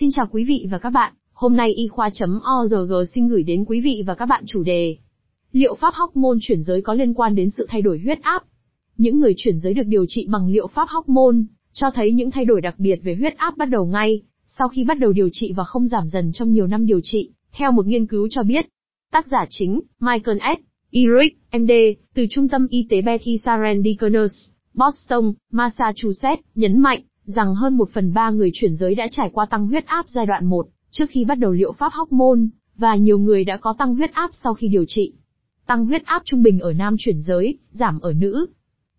Xin chào quý vị và các bạn, hôm nay y khoa.org xin gửi đến quý vị và các bạn chủ đề. Liệu pháp hormone chuyển giới có liên quan đến sự thay đổi huyết áp? Những người chuyển giới được điều trị bằng liệu pháp hormone, cho thấy những thay đổi đặc biệt về huyết áp bắt đầu ngay, sau khi bắt đầu điều trị và không giảm dần trong nhiều năm điều trị, theo một nghiên cứu cho biết. Tác giả chính, Michael S. Eric, MD, từ Trung tâm Y tế Betty Israel Deaconess, Boston, Massachusetts, nhấn mạnh, rằng hơn một phần ba người chuyển giới đã trải qua tăng huyết áp giai đoạn 1, trước khi bắt đầu liệu pháp hormone, và nhiều người đã có tăng huyết áp sau khi điều trị. Tăng huyết áp trung bình ở nam chuyển giới, giảm ở nữ.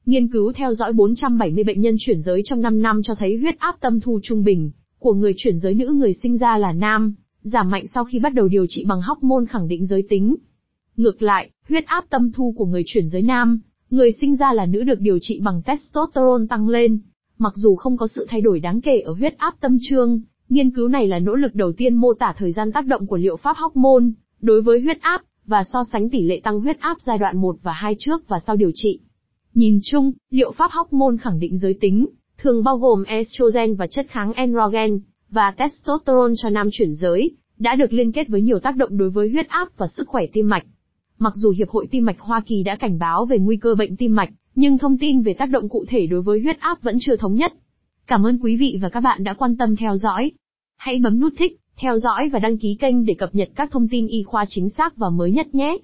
Nghiên cứu theo dõi 470 bệnh nhân chuyển giới trong 5 năm cho thấy huyết áp tâm thu trung bình của người chuyển giới nữ người sinh ra là nam, giảm mạnh sau khi bắt đầu điều trị bằng hormone khẳng định giới tính. Ngược lại, huyết áp tâm thu của người chuyển giới nam, người sinh ra là nữ được điều trị bằng testosterone tăng lên, Mặc dù không có sự thay đổi đáng kể ở huyết áp tâm trương, nghiên cứu này là nỗ lực đầu tiên mô tả thời gian tác động của liệu pháp hormone đối với huyết áp và so sánh tỷ lệ tăng huyết áp giai đoạn 1 và 2 trước và sau điều trị. Nhìn chung, liệu pháp hormone khẳng định giới tính, thường bao gồm estrogen và chất kháng androgen, và testosterone cho nam chuyển giới, đã được liên kết với nhiều tác động đối với huyết áp và sức khỏe tim mạch. Mặc dù Hiệp hội Tim mạch Hoa Kỳ đã cảnh báo về nguy cơ bệnh tim mạch, nhưng thông tin về tác động cụ thể đối với huyết áp vẫn chưa thống nhất. Cảm ơn quý vị và các bạn đã quan tâm theo dõi. Hãy bấm nút thích, theo dõi và đăng ký kênh để cập nhật các thông tin y khoa chính xác và mới nhất nhé.